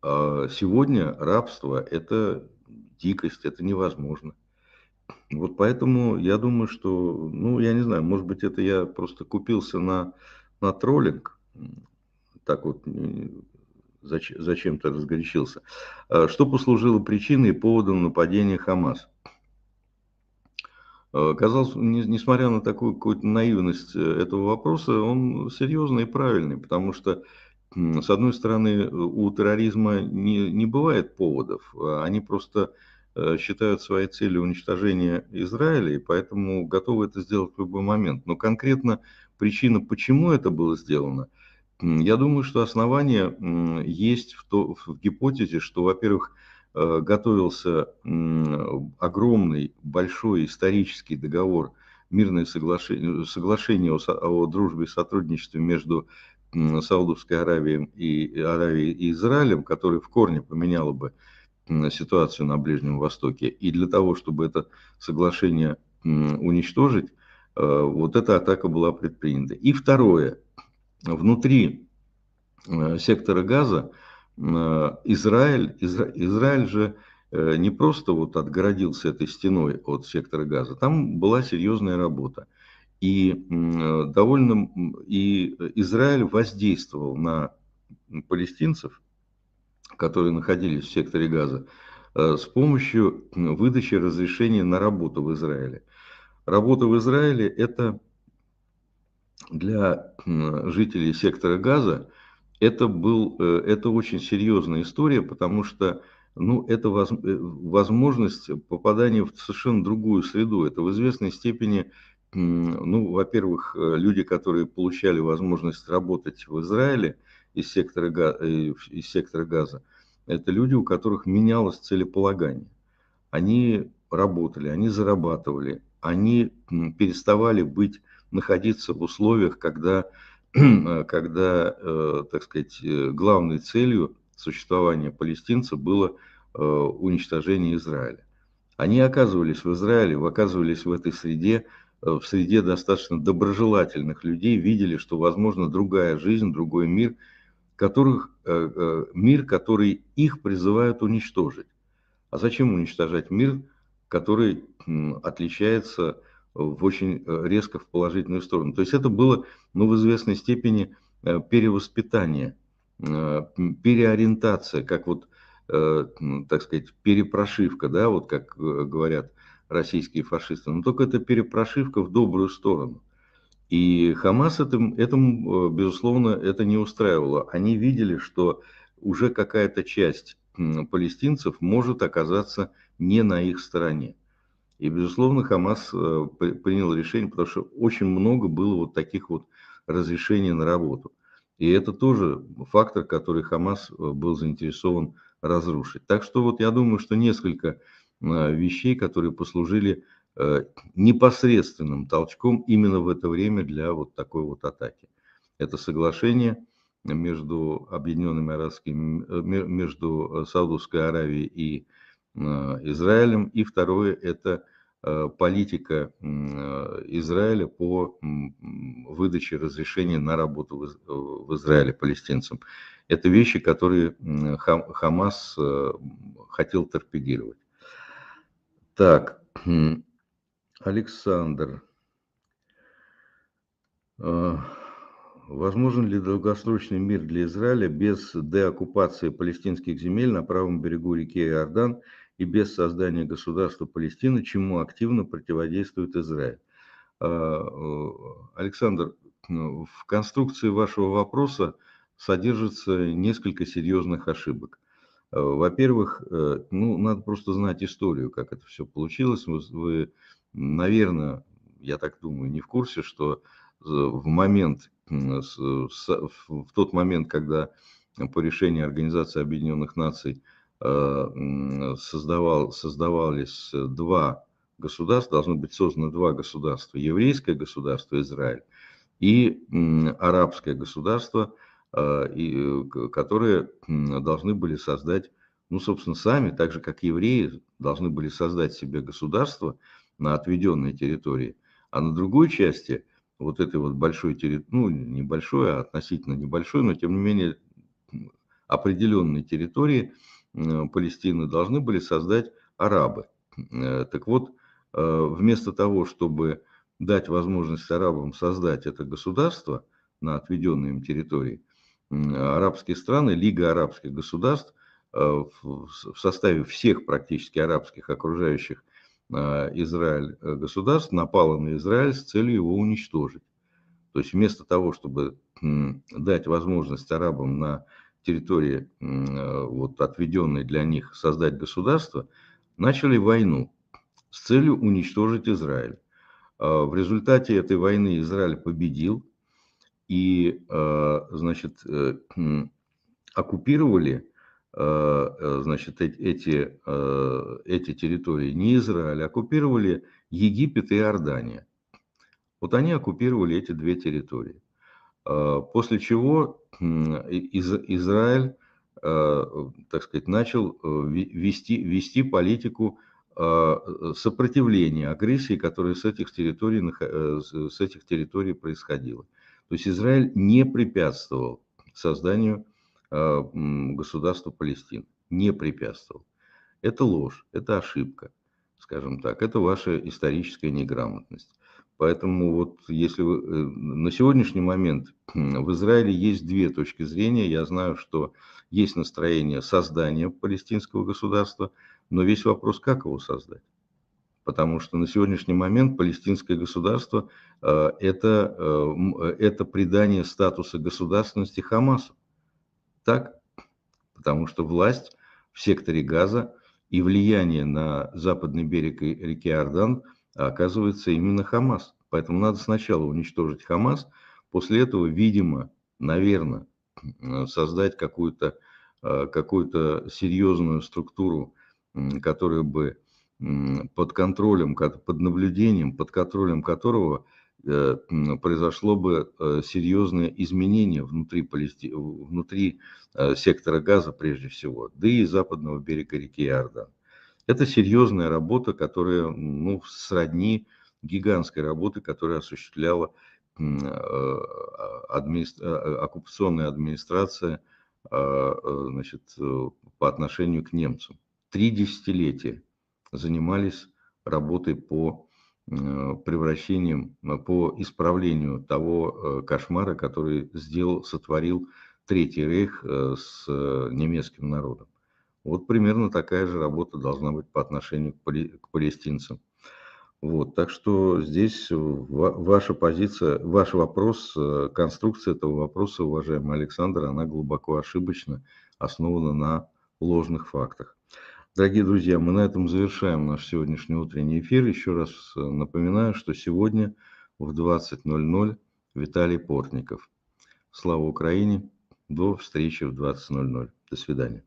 А сегодня рабство – это дикость, это невозможно. Вот поэтому я думаю, что, ну, я не знаю, может быть, это я просто купился на, на троллинг, так вот зачем-то разгорячился. Что послужило причиной и поводом нападения Хамас? Казалось, несмотря на такую какую-то наивность этого вопроса, он серьезный и правильный, потому что, с одной стороны, у терроризма не, не бывает поводов, а они просто Э, считают своей целью уничтожение Израиля, и поэтому готовы это сделать в любой момент. Но конкретно причина, почему это было сделано, я думаю, что основание есть в, то, в гипотезе, что, во-первых, э, готовился огромный, большой исторический договор, мирное соглашение, соглашение о, о дружбе и сотрудничестве между Саудовской Аравией и, Аравией и Израилем, который в корне поменяло бы ситуацию на Ближнем Востоке. И для того, чтобы это соглашение уничтожить, э, вот эта атака была предпринята. И второе, внутри э, сектора газа э, Израиль, Израиль же не просто вот отгородился этой стеной от сектора газа, там была серьезная работа. И довольно и Израиль воздействовал на палестинцев которые находились в секторе газа, э, с помощью выдачи разрешения на работу в Израиле. Работа в Израиле – это для жителей сектора газа это, был, э, это очень серьезная история, потому что ну, это э, возможность попадания в совершенно другую среду. Это в известной степени, ну, во-первых, люди, которые получали возможность работать в Израиле из сектора, из сектора газа, это люди, у которых менялось целеполагание. Они работали, они зарабатывали, они переставали быть, находиться в условиях, когда, когда э, так сказать, э, главной целью существования палестинцев было э, уничтожение Израиля. Они оказывались в Израиле, оказывались в этой среде, в среде достаточно доброжелательных людей, видели, что возможно другая жизнь, другой мир – которых, мир, который их призывают уничтожить. А зачем уничтожать мир, который отличается в очень э, резко в положительную сторону? То есть это было ну, в известной степени перевоспитание, переориентация, как вот, так сказать, перепрошивка, да, вот как говорят российские фашисты. Но только это перепрошивка в добрую сторону. И Хамас этим, этому, э, безусловно, это не устраивало. Они видели, что уже какая-то часть палестинцев может оказаться не на их стороне. И, безусловно, Хамас э, принял решение, потому что очень много было вот таких вот разрешений на работу. И это тоже фактор, который Хамас э, был заинтересован разрушить. Так что вот я думаю, что несколько вещей, которые послужили Э, непосредственным толчком именно в это время для вот такой вот атаки. Это соглашение между Объединенными Арабскими, э, между Саудовской Аравией и э, Израилем. И второе – это политика Израиля по выдаче разрешения на работу в Израиле палестинцам. Это вещи, которые Хамас хотел торпедировать. Так, Александр. А, возможен ли долгосрочный мир для Израиля без деоккупации палестинских земель на правом берегу реки Иордан и без создания государства Палестины, чему активно противодействует Израиль? А, Александр, ну, в конструкции вашего вопроса содержится несколько серьезных ошибок. А, во-первых, э, ну, надо просто знать историю, как это все получилось. Вы наверное, я так думаю, не в курсе, что в момент, в тот момент, когда по решению Организации Объединенных Наций э, создавал, создавались два государства, должно быть создано два государства, еврейское государство Израиль и арабское государство, э, которые должны были создать, ну, собственно, сами, так же, как евреи, должны были создать себе государство, на отведенной территории, а на другой части вот этой вот большой территории, ну, небольшой, а относительно небольшой, но тем не менее определенной территории Палестины должны были создать арабы. Э, так вот, э, вместо того, чтобы дать возможность арабам создать это государство на отведенной им территории, арабские страны, Лига арабских государств в составе всех практически арабских окружающих Израиль государств напала на Израиль с целью его уничтожить. То есть вместо того, чтобы дать возможность арабам на территории, вот, отведенной для них, создать государство, начали войну с целью уничтожить Израиль. А, в результате этой войны Израиль победил и, а, значит, э, оккупировали а, э, значит, эти, эти территории не Израиль, оккупировали Египет и Иордания. Вот они оккупировали эти две территории. После чего Израиль, так сказать, начал э, вести, вести политику э, сопротивления агрессии, которая с этих территорий, э, с этих территорий происходила. То есть Израиль не препятствовал созданию государства Палестины, не препятствовал. Это ложь, это ошибка, скажем так, это ваша историческая неграмотность. Поэтому вот если вы, э, на сегодняшний момент в Израиле есть две точки зрения. Я знаю, что есть настроение создания палестинского государства – но весь вопрос, как его создать. Потому что на сегодняшний момент палестинское государство э, это, э, это придание статуса государственности Хамасу. Так? Потому что власть в секторе Газа и влияние на западный берег реки Иордан оказывается именно Хамас. Поэтому надо сначала уничтожить Хамас, после этого, видимо, наверное, создать какую-то э, какую серьезную структуру который бы под контролем, под наблюдением, под контролем которого э, произошло бы э, серьезное изменение внутри, Палести... внутри э, сектора газа прежде всего, да и западного берега реки Иордан. Это серьезная работа, которая ну, сродни гигантской работы, которая осуществляла администра... оккупационная администрация значит, по отношению к немцам три десятилетия занимались работой по э, превращением, э, по исправлению того э, кошмара, который сделал, сотворил Третий Рейх с немецким народом. Вот примерно такая же работа должна быть по отношению к палестинцам. Вот, так что здесь ваша позиция, ваш вопрос, конструкция этого вопроса, уважаемый Александр, она глубоко ошибочна, основана на ложных фактах. Дорогие друзья, мы на этом завершаем наш сегодняшний утренний эфир. Еще раз э, напоминаю, что сегодня в 20.00 Виталий Портников. Слава Украине! До встречи в 20.00. До свидания.